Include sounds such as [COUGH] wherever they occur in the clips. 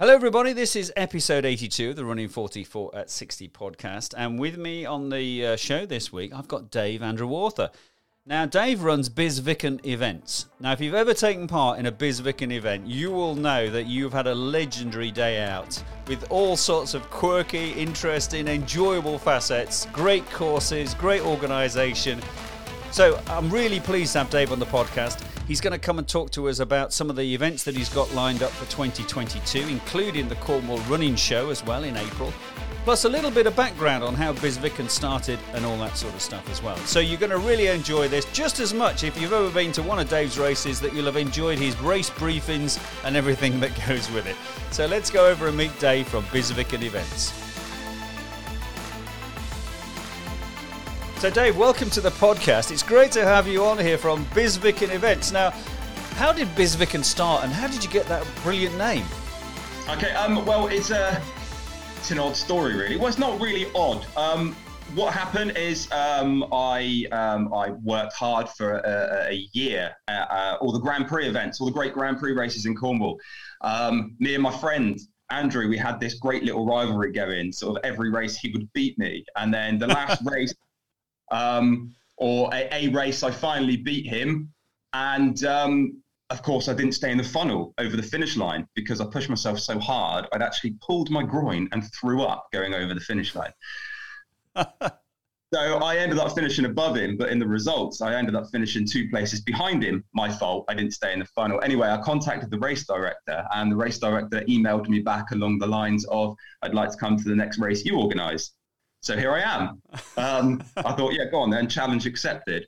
Hello, everybody. This is episode 82 of the Running 44 at 60 podcast. And with me on the uh, show this week, I've got Dave Andrew Andrewartha. Now, Dave runs Bys Vyken events. Now, if you've ever taken part in a Bys Vyken event, you will know that you've had a legendary day out with all sorts of quirky, interesting, enjoyable facets, great courses, great organisation. So, I'm really pleased to have Dave on the podcast. He's going to come and talk to us about some of the events that he's got lined up for 2022, including the Cornwall Running Show as well in April. Plus, a little bit of background on how Bys Vyken started and all that sort of stuff as well. So, you're going to really enjoy this just as much if you've ever been to one of Dave's races that you'll have enjoyed his race briefings and everything that goes with it. So, let's go over and meet Dave from Bys Vyken Events. So, Dave, welcome to the podcast. It's great to have you on here from Bys Vyken Events. Now, how did Bys Vyken start, and how did you get that brilliant name? Okay, um, well, it's a it's an odd story, really. Well, it's not really odd. Um, what happened is um, I um, I worked hard for a, a year at uh, all the Grand Prix events, all the great Grand Prix races in Cornwall. Um, me and my friend Andrew, we had this great little rivalry going. Sort of every race he would beat me, and then the last [LAUGHS] race um, or a, a, race, I finally beat him. And um, of course, I didn't stay in the funnel over the finish line because I pushed myself so hard, I'd actually pulled my groin and threw up going over the finish line. [LAUGHS] so I ended up finishing above him, but in the results, I ended up finishing two places behind him. My fault. I didn't stay in the funnel. Anyway, I contacted the race director, and the race director emailed me back along the lines of, I'd like to come to the next race you organise. So here I am. Um, I thought, yeah, go on then, challenge accepted.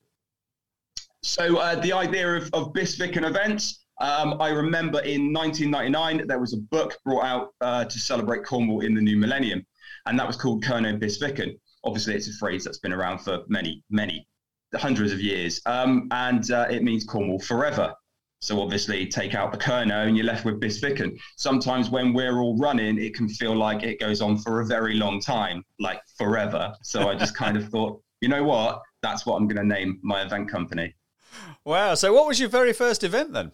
So uh, the idea of, of Bys Vyken events, um, I remember in 1999, there was a book brought out uh, to celebrate Cornwall in the new millennium, and that was called Kernow Bys Vyken. Obviously, it's a phrase that's been around for many, many hundreds of years, um, and uh, it means Cornwall forever. So obviously, take out the Kernow and you're left with Bys Vyken. Sometimes when we're all running, it can feel like it goes on for a very long time, like forever. So I just kind of [LAUGHS] thought, you know what? That's what I'm going to name my event company. Wow. So what was your very first event then?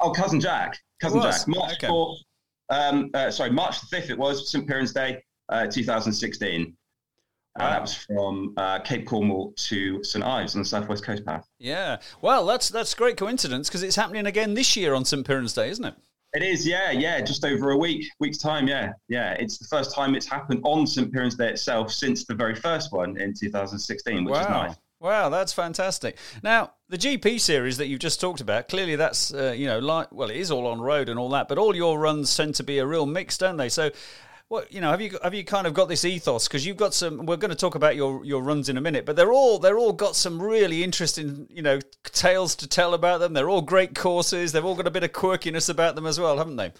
Oh, Cousin Jack. Cousin Jack. March okay. 4th, um, uh, sorry, March the 5th it was, St. Piran's Day, uh, 2016. Wow. Uh, that was from uh, Cape Cornwall to St Ives on the Southwest Coast Path. Yeah, well, that's that's great coincidence because it's happening again this year on St Piran's Day, isn't it? It is, yeah, yeah, just over a week, week's time, yeah, yeah. It's the first time it's happened on St Piran's Day itself since the very first one in 2016, which wow. is nice. Wow, that's fantastic. Now, the GP series that you've just talked about, clearly that's, uh, you know, like, well, it is all on road and all that, but all your runs tend to be a real mix, don't they? So, well, you know, have you have you kind of got this ethos? Because you've got some. We're going to talk about your your runs in a minute, but they're all they're all got some really interesting, you know, tales to tell about them. They're all great courses. They've all got a bit of quirkiness about them as well, haven't they?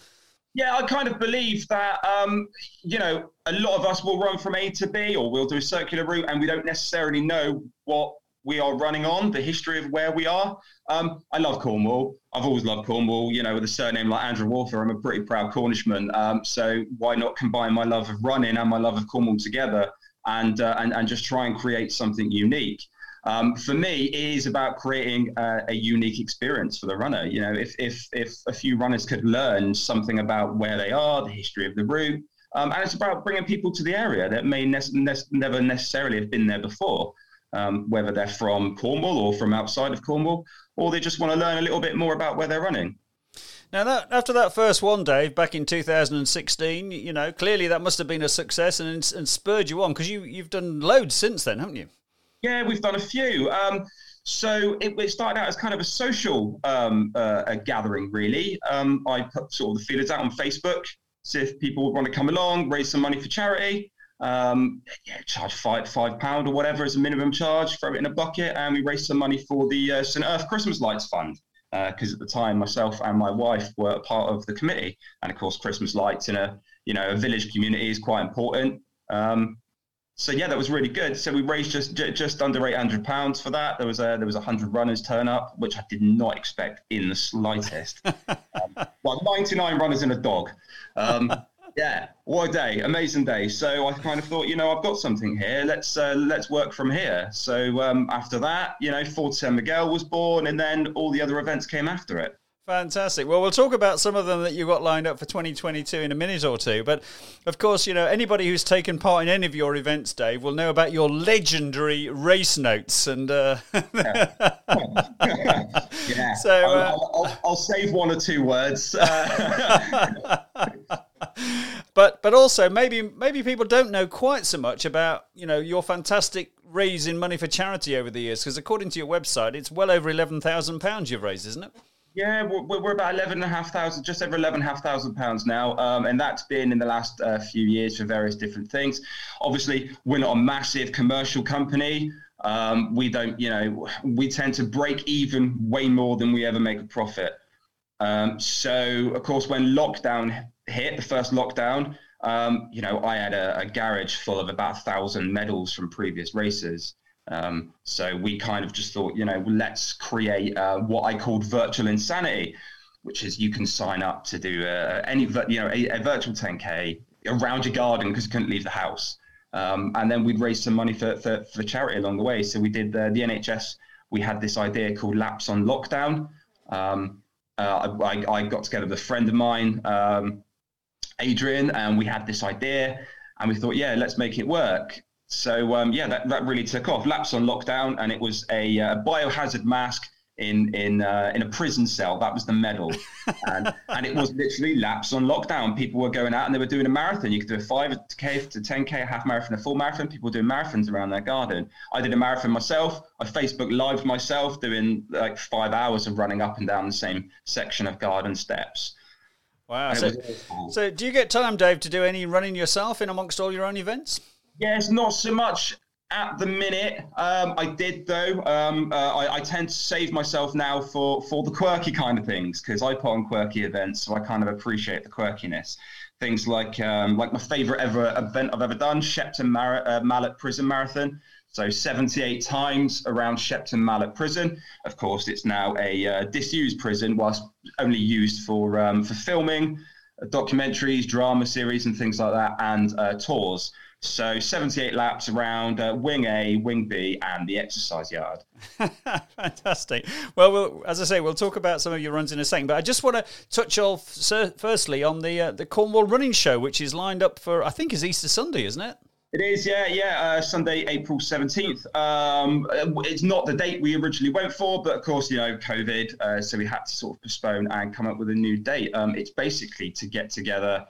Yeah, I kind of believe that, um, you know, a lot of us will run from A to B or we'll do a circular route and we don't necessarily know what we are running on, the history of where we are. Um, I love Cornwall. I've always loved Cornwall. You know, with a surname like Andrewartha, I'm a pretty proud Cornishman. Um, so why not combine my love of running and my love of Cornwall together and uh, and, and just try and create something unique? Um, for me, it is about creating a, a, unique experience for the runner. You know, if, if if a few runners could learn something about where they are, the history of the route, um, and it's about bringing people to the area that may ne- ne- never necessarily have been there before um, whether they're from Cornwall or from outside of Cornwall, or they just want to learn a little bit more about where they're running. Now, that, after that first one, Dave, back in 2016, you know, clearly that must have been a success and, and spurred you on because you, you've done loads since then, haven't you? Yeah, we've done a few. Um, so it, it, started out as kind of a social um, uh, a gathering, really. Um, I put sort of the feelers out on Facebook, see if people would want to come along, raise some money for charity. Um, yeah, charge five five pound or whatever as a minimum charge, throw it in a bucket, and we raised some money for the uh, St Erth Christmas Lights Fund. Because uh, at the time, myself and my wife were a part of the committee, and of course, Christmas lights in a you know a village community is quite important. Um, so yeah, that was really good. So we raised just just under eight hundred pounds for that. There was a there was a hundred runners turn up, which I did not expect in the slightest. [LAUGHS] um, well, ninety nine runners and a dog. Um, [LAUGHS] yeah, what a day, amazing day. So I kind of thought, you know, I've got something here. Let's uh, let's work from here. So um, after that, you know, Forth Sen Mighal was born, and then all the other events came after it. Fantastic. Well, we'll talk about some of them that you've got lined up for 2022 in a minute or two. But of course, you know, anybody who's taken part in any of your events, Dave, will know about your legendary race notes. And uh... yeah. yeah. [LAUGHS] So I'll, uh... I'll, I'll, I'll, save one or two words. [LAUGHS] [LAUGHS] [LAUGHS] but but also maybe maybe people don't know quite so much about you know your fantastic raising money for charity over the years because according to your website, it's well over eleven thousand pounds you've raised, isn't it? Yeah, we're, we're about eleven and a half thousand, just over eleven and a half thousand pounds now, um, and that's been in the last uh, few years for various different things. Obviously, we're not a massive commercial company. Um, we don't, you know, we tend to break even way more than we ever make a profit. Um, so, of course, when lockdown hit, the first lockdown, um, you know, I had a, a, garage full of about a thousand medals from previous races. Um, so we kind of just thought, you know, let's create uh, what I called virtual insanity, which is you can sign up to do uh, any, you know, a, a, virtual 10k around your garden because you couldn't leave the house, um, and then we'd raise some money for, for, for charity along the way. So we did the, the NHS. We had this idea called Laps on Lockdown. Um, uh, I, I, got together with a friend of mine, um, Adrian, and we had this idea, and we thought, yeah, let's make it work. So um, yeah, that, that really took off. Laps on lockdown, and it was a uh, biohazard mask in in uh, in a prison cell. That was the medal, [LAUGHS] and and it was literally laps on lockdown. People were going out and they were doing a marathon. You could do a five k to ten k, a half marathon, a full marathon. People doing marathons around their garden. I did a marathon myself. I Facebook live myself doing like five hours of running up and down the same section of garden steps. Wow. So, so, do you get time, Dave, to do any running yourself in amongst all your own events? Yes, not so much at the minute. Um, I did though. Um, uh, I, I, tend to save myself now for for the quirky kind of things because I put on quirky events, so I kind of appreciate the quirkiness. Things like um, like my favorite ever event I've ever done, Shepton Mar- uh, Mallet Prison Marathon. So 78 times around Shepton Mallet Prison. Of course, it's now a uh, disused prison, whilst only used for um, for filming, uh, documentaries, drama series, and things like that, and uh, tours. So 78 laps around uh, Wing A, Wing B, and the exercise yard. [LAUGHS] Fantastic. Well, we'll, as I say, we'll talk about some of your runs in a second, but I just want to touch off firstly on the uh, the Cornwall Running Show, which is lined up for I think is Easter Sunday, isn't it? It is, yeah, yeah. Uh, Sunday, April 17th. Um, it's not the date we originally went for, but of course, you know, COVID. Uh, so we had to sort of postpone and come up with a new date. Um, it's basically to get together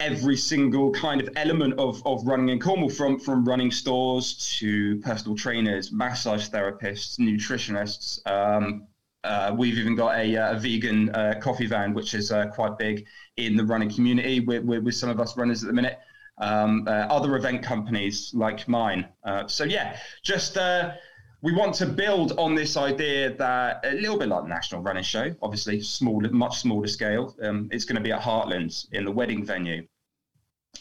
every single kind of element of, of running in Cornwall, from from running stores to personal trainers, massage therapists, nutritionists. Um, uh, we've even got a, uh, a vegan uh, coffee van, which is uh, quite big in the running community with, with, with, some of us runners at the minute. Um, uh, other event companies like mine. Uh, so yeah, just uh, we want to build on this idea that a little bit like the National Running Show, obviously smaller, much smaller scale. Um, it's going to be at Heartlands in the wedding venue.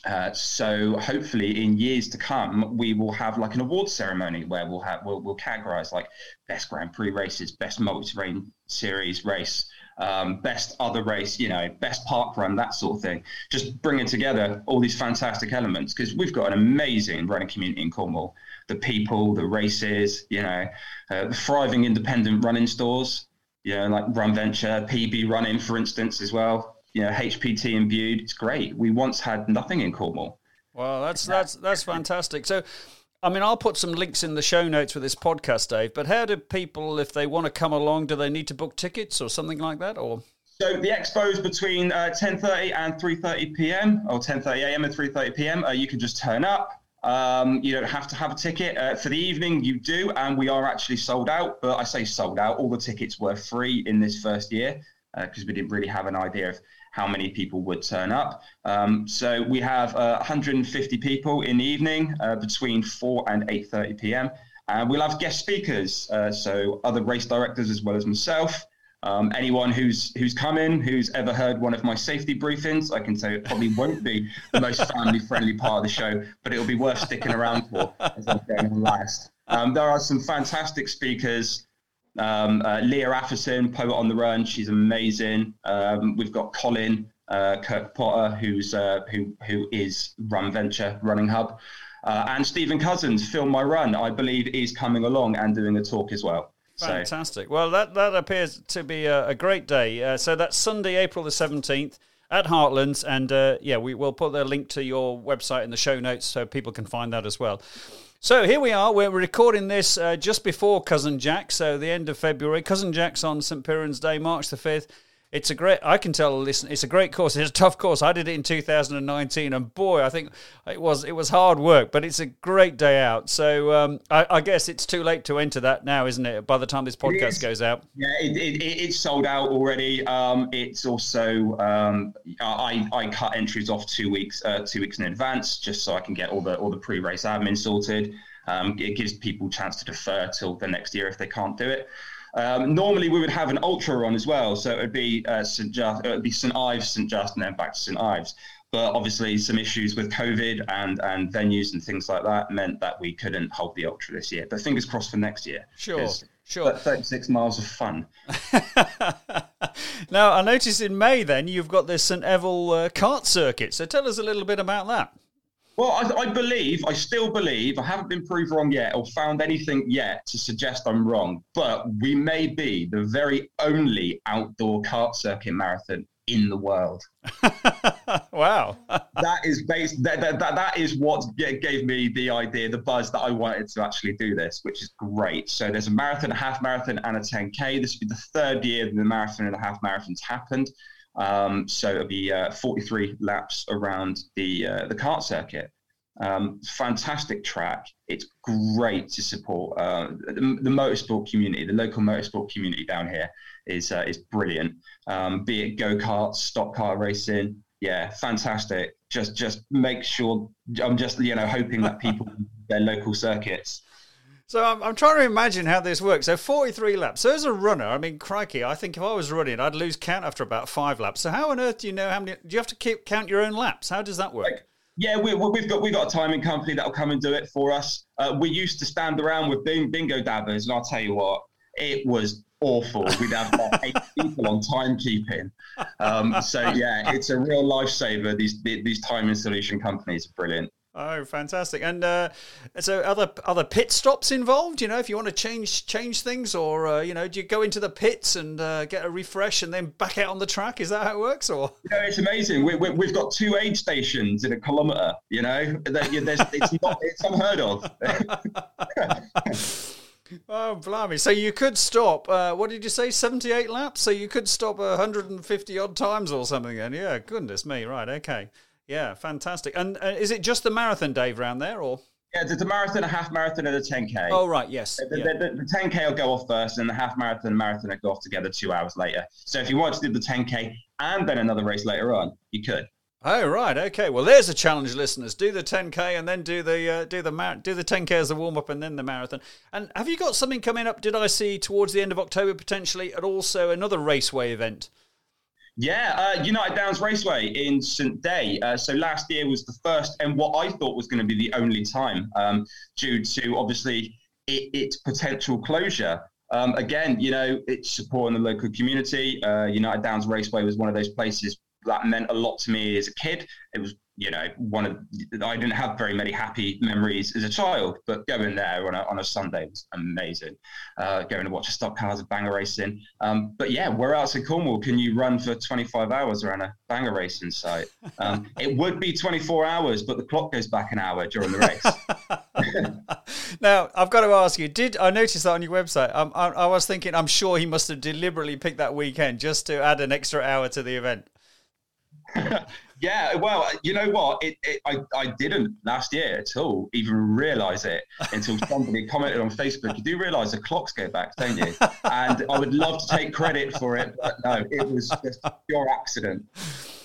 Uh, so hopefully in years to come we will have like an award ceremony where we'll have we'll, we'll categorize like best grand prix races best multi-terrain series race um, best other race you know best park run that sort of thing. Just bringing together all these fantastic elements because we've got an amazing running community in cornwall. The people the races you know uh, thriving independent running stores you know like run venture pb running for instance as well you know, HPT imbued. It's great. We once had nothing in Cornwall. Well, that's that's that's fantastic. So, I mean, I'll put some links in the show notes for this podcast, Dave. But how do people, if they want to come along, do they need to book tickets or something like that, or? So the expo is between uh, 10:30 and 3:30 p.m. or 10:30 a.m. and 3:30 p.m. Uh, you can just turn up. Um, you don't have to have a ticket uh, for the evening. You do, and we are actually sold out. But I say sold out. All the tickets were free in this first year because uh, we didn't really have an idea of how many people would turn up. Um, so we have uh, 150 people in the evening uh, between 4 and 8.30 p.m. And we'll have guest speakers, uh, so other race directors as well as myself. Um, anyone who's who's come in, who's ever heard one of my safety briefings, I can say it probably won't be the most [LAUGHS] family-friendly part of the show, but it'll be worth sticking around for as I'm going on last. Um, there are some fantastic speakers um, uh, Leah Afferson, Poet on the Run, she's amazing. Um, we've got Colin uh, Kirk Potter, who's uh, who who is Run Venture Running Hub, uh, and Stephen Cousins, Film My Run, I believe, is coming along and doing a talk as well. Fantastic. So. Well, that, that appears to be a, a great day. Uh, so that's Sunday, April the 17th at Heartlands. And uh, yeah, we will put the link to your website in the show notes so people can find that as well. So here we are. We're recording this uh, just before Cousin Jack, so the end of February. Cousin Jack's on St. Piran's Day, March the 5th it's a great. I can tell. Listen, it's a great course. It's a tough course. I did it in 2019, and boy, I think it was it was hard work. But it's a great day out. So um, I, I, guess it's too late to enter that now, isn't it? By the time this podcast goes out. Yeah, it, it, it's sold out already. Um, it's also um, I, I cut entries off two weeks uh, two weeks in advance just so I can get all the all the pre race admin sorted. Um, it gives people chance to defer till the next year if they can't do it. Um, normally, we would have an ultra run as well, so it would be uh, St. Just, it would be St Ives, St Just, and then back to St Ives. But obviously, some issues with COVID and and venues and things like that meant that we couldn't hold the ultra this year. But fingers crossed for next year. Sure, sure. 36 miles of fun. [LAUGHS] now, I noticed in May then you've got this St Eval uh, kart circuit. So tell us a little bit about that. Well, I, I, believe, I still believe, I haven't been proved wrong yet or found anything yet to suggest I'm wrong, but we may be the very only outdoor kart circuit marathon in the world. [LAUGHS] wow. that is based, that, that, that, that is what gave me the idea, the buzz that I wanted to actually do this, which is great. So there's a marathon, a half marathon, and a 10K. This will be the third year that the marathon and the half marathons happened. Um, so it'll be uh, 43 laps around the uh, the kart circuit. Um, fantastic track. It's great to support uh, the, the, motorsport community. The local motorsport community down here is uh, is brilliant. Um, be it go karts, stock car racing, yeah, fantastic. Just just make sure. I'm just you know hoping that people [LAUGHS] their local circuits so I'm, I'm, trying to imagine how this works. So 43 laps. So as a runner, I mean, crikey, I think if I was running, I'd lose count after about five laps. So how on earth do you know how many? Do you have to keep count your own laps? How does that work? Yeah, we, have got we've got a timing company that'll come and do it for us. Uh, we used to stand around with bingo dabbers, and I'll tell you what, it was awful. We'd have like eight [LAUGHS] people on timekeeping. Um, so yeah, it's a real lifesaver. These these timing solution companies are brilliant. Oh, fantastic! And uh, so, other other pit stops involved. You know, if you want to change change things, or uh, you know, do you go into the pits and uh, get a refresh and then back out on the track? Is that how it works? Or know, it's amazing. We, we, have got two aid stations in a kilometre. You know, it's not it's unheard of. [LAUGHS] oh, blimey! So you could stop. Uh, what did you say? Seventy-eight laps. So you could stop hundred and fifty odd times or something. And yeah, goodness me. Right. Okay. Yeah, fantastic. And uh, is it just the marathon, Dave, round there, or? Yeah, there's a marathon, a half marathon, and a 10K. Oh, right, yes. The, yeah. the, the, the 10K will go off first, and the half marathon and marathon will go off together two hours later. So if you wanted to do the 10K and then another race later on, you could. Oh right, okay. Well, there's a challenge, listeners. Do the 10k and then do the uh, do the mar- do the 10k as a warm up and then the marathon. And have you got something coming up? Did I see towards the end of October potentially, and also another raceway event? Yeah, uh, United Downs Raceway in St Day. Uh, so last year was the first and what I thought was going to be the only time um, due to obviously it, its potential closure. Um, again, you know, it's supporting the local community. Uh, United Downs Raceway was one of those places that meant a lot to me as a kid. It was you know, one of I didn't have very many happy memories as a child, but going there on a, on a Sunday was amazing. Uh, going to watch a stock cars and banger racing. Um, but yeah, where else in Cornwall can you run for 25 hours around a banger racing site? Um, it would be 24 hours, but the clock goes back an hour during the race. [LAUGHS] now, I've got to ask you: Did I notice that on your website? Um, I, I was thinking, I'm sure he must have deliberately picked that weekend just to add an extra hour to the event. [LAUGHS] Yeah, well, you know what? It, it, I, I didn't last year at all even realize it until somebody [LAUGHS] commented on Facebook. You do realize the clocks go back, don't you? [LAUGHS] And I would love to take credit for it, but no, it was just pure accident.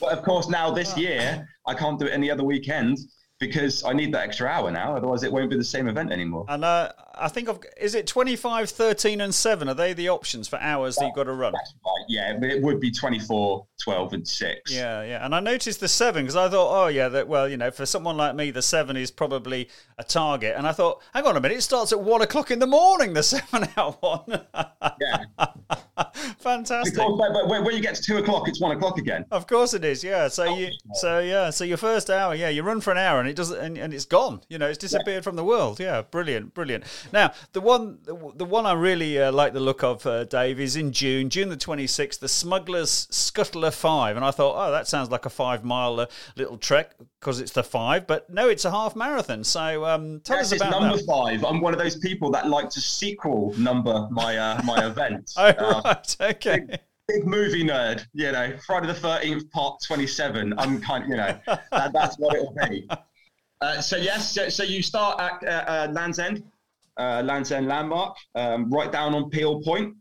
But of course, now this year, I can't do it any other weekend because I need that extra hour now. Otherwise, it won't be the same event anymore. And uh, I think I've, is it 25, 13, and 7? Are they the options for hours that, that you've got to run? Right, yeah. But it would be 24, 12, and 6. Yeah, yeah. And I noticed the 7 because I thought, oh, yeah, that well, you know, for someone like me, the 7 is probably a target. And I thought, hang on a minute, it starts at 1 o'clock in the morning, the [LAUGHS] 7 hour one. yeah. [LAUGHS] Fantastic. Because, but when, when you get to two o'clock, it's one o'clock again. Of course it is. Yeah. So oh, you, so yeah, so your first hour, yeah, you run for an hour and it doesn't, and, and it's gone. You know, it's disappeared from the world. Yeah, brilliant, brilliant. Now the one, the, the one I really uh, like the look of, uh, Dave, is in June, June the twenty sixth, the Smugglers Scuttler Five, and I thought, oh, that sounds like a five mile uh, little trek because it's the five, but no, it's a half marathon. So um, tell Yes, us about it's number that. five. I'm one of those people that like to sequel number my uh, my event. [LAUGHS] Oh Uh, right, okay. big movie nerd, you know, Friday the Thirteenth Part Twenty Seven. I'm kind, of, you know, that, that's what it'll be. [LAUGHS] Uh, so yes, so, so you start at uh, uh, Land's End, uh, Land's End landmark, um, right down on Peel Point.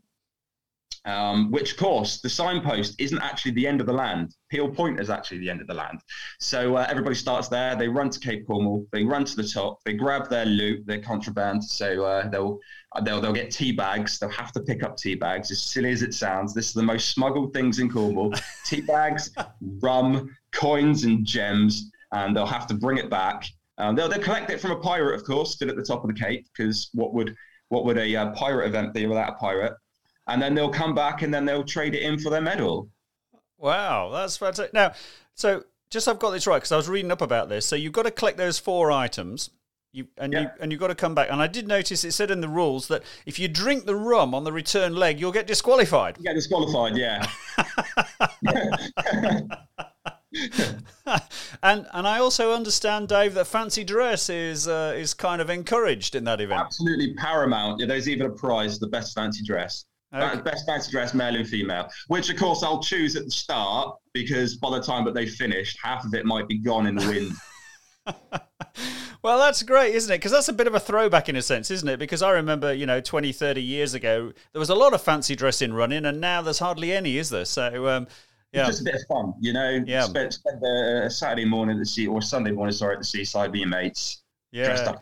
Um, which, of course, the signpost isn't actually the end of the land. Peel Point is actually the end of the land. So uh, everybody starts there. They run to Cape Cornwall. They run to the top. They grab their loot, their contraband. So uh, they'll they'll they'll get tea bags. They'll have to pick up tea bags. As silly as it sounds, this is the most smuggled things in Cornwall: [LAUGHS] tea bags, rum, coins, and gems. And they'll have to bring it back. Um, they'll they'll collect it from a pirate, of course, still at the top of the cape. Because what would what would a uh, pirate event be without a pirate? And then they'll come back and then they'll trade it in for their medal. Wow, that's fantastic. Now, so just I've got this right because I was reading up about this. So you've got to collect those four items. You, and you and you've got to come back. And I did notice it said in the rules that if you drink the rum on the return leg, you'll get disqualified. You get disqualified, yeah. [LAUGHS] [LAUGHS] [LAUGHS] [LAUGHS] and and I also understand, Dave, that fancy dress is uh, is kind of encouraged in that event. Absolutely paramount. Yeah, there's even a prize, for the best fancy dress. Okay. Best fancy dress, male and female, which of course I'll choose at the start because by the time that they've finished, half of it might be gone in the wind. [LAUGHS] Well, that's great, isn't it? Because that's a bit of a throwback in a sense, isn't it? Because I remember, you know, 20, 30 years ago, there was a lot of fancy dress in running, and now there's hardly any, is there? So, um, yeah. Just a bit of fun, you know. Yeah. Spend, spend a, a Saturday morning at the sea or Sunday morning, sorry, at the seaside with your mates, dressed Yeah.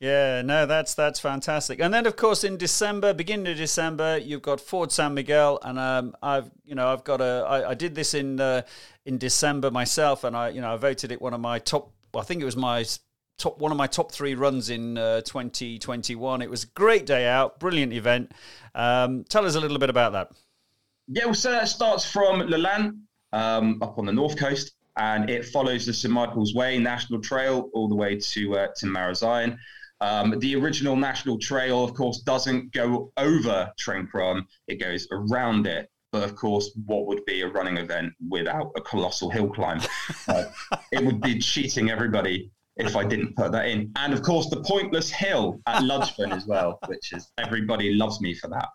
Yeah, no, that's that's fantastic. And then, of course, in December, beginning of December, you've got Forth Sen Mighal, and um, I've you know I've got a I, I did this in uh, in December myself, and I you know I voted it one of my top. I think it was my top one of my top three runs in uh, 2021. It was a great day out, brilliant event. Um, tell us a little bit about that. Yeah, well, so that starts from Lelant um, up on the north coast, and it follows the St Michael's Way National Trail all the way to uh, to Marazion. Um, the original National Trail, of course, doesn't go over Trencrom; it goes around it. But of course, what would be a running event without a colossal hill climb? [LAUGHS] Uh, it would be cheating everybody if I didn't put that in. And of course, the pointless hill at Ludgvan as well, which is everybody loves me for that.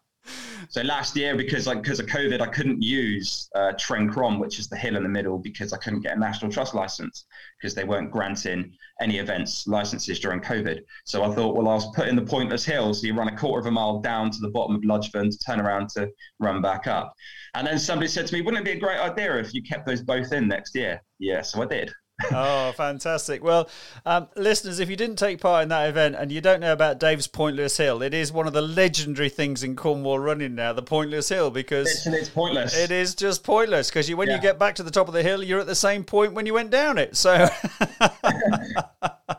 So last year, because like because of COVID, I couldn't use uh, Trencrom, which is the hill in the middle, because I couldn't get a national trust license because they weren't granting any events licenses during COVID. So I thought, well, I was put in the pointless hill, so you run a quarter of a mile down to the bottom of Ludgvan to turn around to run back up. And then somebody said to me, wouldn't it be a great idea if you kept those both in next year? Yeah, so I did. Oh, fantastic. Well, um, listeners, if you didn't take part in that event and you don't know about Dave's Pointless Hill, it is one of the legendary things in Cornwall running now, the Pointless Hill, because It's, it's pointless. it is just pointless. Because you, when you get back to the top of the hill, you're at the same point when you went down it. So, [LAUGHS]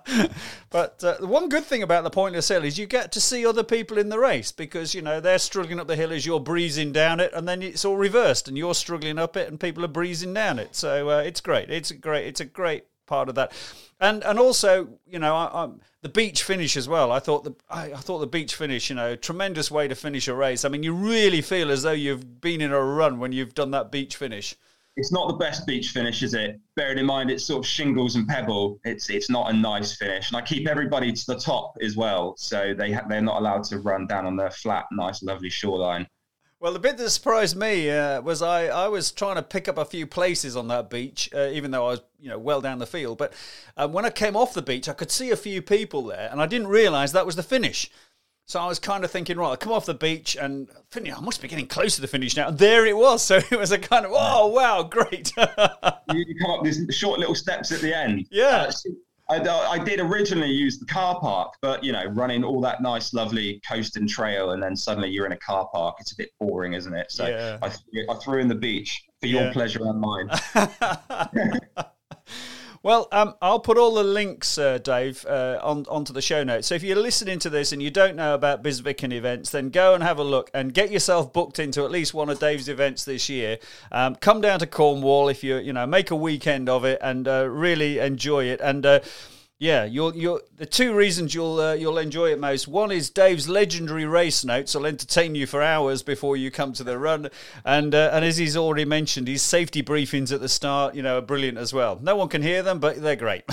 [LAUGHS] but uh, the one good thing about the Pointless Hill is you get to see other people in the race because you know they're struggling up the hill as you're breezing down it, and then it's all reversed, and you're struggling up it, and people are breezing down it. So uh, it's great. It's a great. It's a great part of that, and and also you know I, the beach finish as well. I thought the I, I thought the beach finish, you know, tremendous way to finish a race. I mean, you really feel as though you've been in a run when you've done that beach finish. It's not the best beach finish, is it? Bearing in mind it's sort of shingles and pebble. It's it's not a nice finish, and I keep everybody to the top as well, so they ha- they're not allowed to run down on their flat, nice, lovely shoreline. Well, the bit that surprised me uh, was I, I was trying to pick up a few places on that beach, uh, even though I was you know well down the field. But um, when I came off the beach, I could see a few people there, and I didn't realise that was the finish. So I was kind of thinking, right, I come off the beach and finish. I must be getting close to the finish now. And there it was. [LAUGHS] So it was a kind of, oh wow, great. [LAUGHS] You, come up these short little steps at the end. Yeah. Uh, I, I did originally use the car park, but you know, running all that nice, lovely coasting trail, and then suddenly you're in a car park. It's a bit boring, isn't it? So Yeah. I, I threw in the beach for your pleasure and mine. [LAUGHS] Well, um, I'll put all the links, uh, Dave, uh, on onto the show notes. So if you're listening to this and you don't know about Bys Vyken events, then go and have a look and get yourself booked into at least one of Dave's events this year. Um, come down to Cornwall if you you know make a weekend of it and uh, really enjoy it. And uh, yeah, you'll you'll the two reasons you'll uh, you'll enjoy it most. One is Dave's legendary race notes I'll entertain you for hours before you come to the run, and uh, and as he's already mentioned, his safety briefings at the start, you know, are brilliant as well. No one can hear them, but they're great.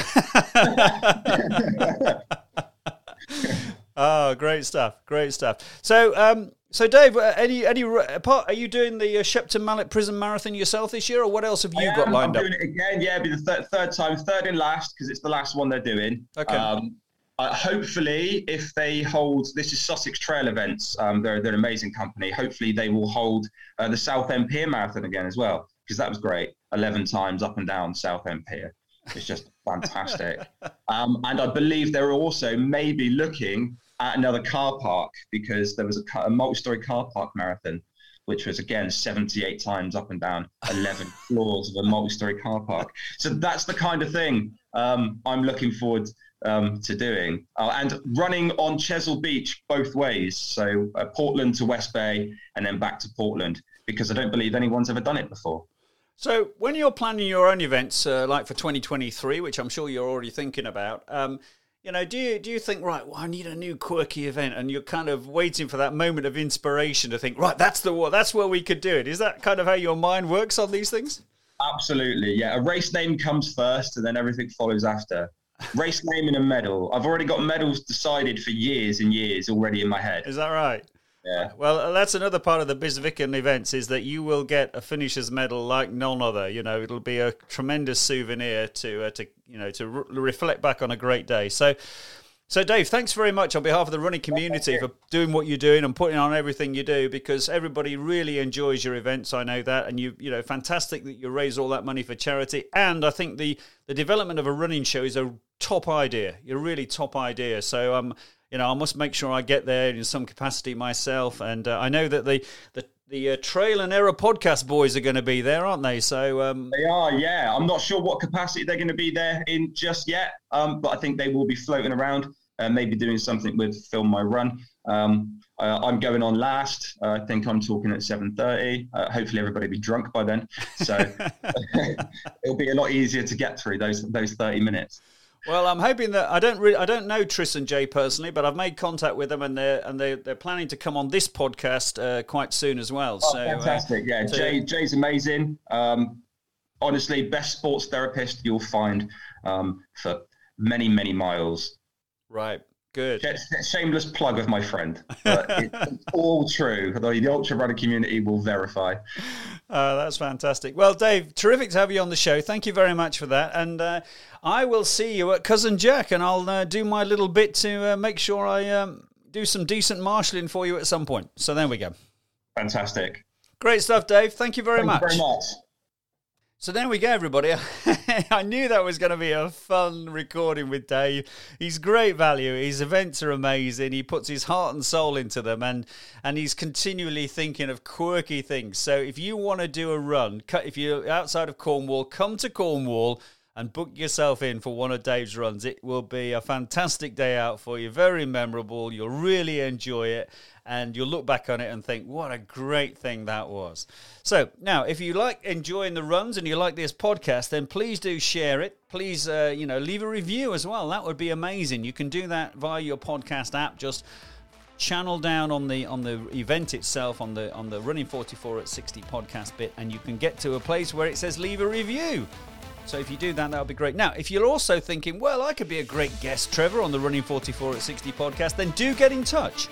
oh, [LAUGHS] [LAUGHS] great stuff! Great stuff. So, um, so, Dave, uh, any any part? Are you doing the uh, Shepton Mallet Prison Marathon yourself this year, or what else have you I got am, lined I'm up? doing it again. Yeah, it'll be the third, third time, third and last because it's the last one they're doing. Okay. Um, uh, hopefully, if they hold, this is Sussex Trail Events. Um, they're, they're an amazing company. Hopefully, they will hold uh, the Southend Pier Marathon again as well because that was great. Eleven times up and down Southend Pier. It's just [LAUGHS] fantastic. Um, and I believe they're also maybe looking at another car park because there was a, a multi-story car park marathon, which was again 78 times up and down 11 [LAUGHS] floors of a multi-story car park. So that's the kind of thing um, I'm looking forward um, to doing. Uh, and running on Chesil Beach both ways, so uh, Portland to West Bay and then back to Portland, because I don't believe anyone's ever done it before. So, when you're planning your own events, uh, like for 2023, which I'm sure you're already thinking about, um, you know, do you do you think right? Well, I need a new quirky event, and you're kind of waiting for that moment of inspiration to think, right, that's the war that's where we could do it. Is that kind of how your mind works on these things? Absolutely, yeah. A race name comes first, and then everything follows after. Race name and a medal. I've already got medals decided for years and years already in my head. Is that right? Yeah. Well, that's another part of the Bys Vyken events is that you will get a finisher's medal like none other. You know, it'll be a tremendous souvenir to uh, to you know to re- reflect back on a great day. So. So, Dave, thanks very much on behalf of the running community for doing what you're doing and putting on everything you do because everybody really enjoys your events. I know that, and you, you know, fantastic that you raise all that money for charity. And I think the the development of a running show is a top idea. You're really top idea. So, um, you know, I must make sure I get there in some capacity myself. And uh, I know that the the the uh, Trail and Error podcast boys are going to be there, aren't they? So um, they are. Yeah, I'm not sure what capacity they're going to be there in just yet, um, but I think they will be floating around and maybe doing something with Film My Run. Um, uh, I'm going on last. Uh, I think I'm talking at 7:30. Uh, hopefully, everybody will be drunk by then, so [LAUGHS] [LAUGHS] it'll be a lot easier to get through those those 30 minutes. Well, I'm hoping that I don't I don't know Tris and Jay personally, but I've made contact with them, and they're and they they're planning to come on this podcast uh, quite soon as well. Oh, so fantastic! yeah, so- Jay Jay's amazing. Um, honestly, best sports therapist you'll find um, for many many miles. right, good. Shameless plug of my friend, but [LAUGHS] it's all true. The, the ultra runner community will verify. Uh, that's fantastic. Well, Dave, terrific to have you on the show. Thank you very much for that. And uh, I will see you at Cousin Jack, and I'll uh, do my little bit to uh, make sure I um, do some decent marshalling for you at some point. So there we go. Fantastic. Great stuff, Dave. Thank you very Thank much. you very much. So there we go, everybody. [LAUGHS] I knew that was going to be a fun recording with Dave. He's great value. His events are amazing. He puts his heart and soul into them, and and he's continually thinking of quirky things. So if you want to do a run, if you're outside of Cornwall, come to Cornwall and book yourself in for one of Dave's runs. It will be a fantastic day out for you. Very memorable. You'll really enjoy it and you'll look back on it and think, what a great thing that was. So, now, if you like enjoying the runs and you like this podcast, then please do share it. Please, uh, you know, leave a review as well. That would be amazing. You can do that via your podcast app. Just channel down on the on the event itself on the on the running 44 at 60 podcast bit and you can get to a place where it says leave a review so if you do that, that would be great. Now, if you're also thinking, well, I could be a great guest, Trevor, on the Running 44 at 60 podcast, then do get in touch.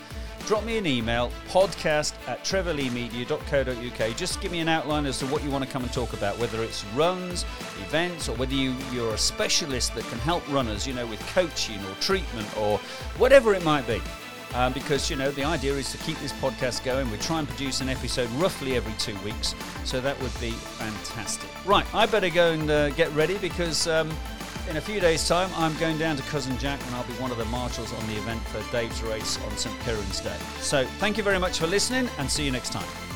Drop me an email, podcast at trevorleemedia.co.uk. Just give me an outline as to what you want to come and talk about, whether it's runs, events, or whether you, you're a specialist that can help runners, you know, with coaching or treatment or whatever it might be. Um, because you know the idea is to keep this podcast going. We try and produce an episode roughly every two weeks, so that would be fantastic. Right, I better go and uh, get ready because um, in a few days' time I'm going down to Cousin Jack and I'll be one of the marshals on the event for Dave's race on St Piran's Day. So thank you very much for listening and see you next time.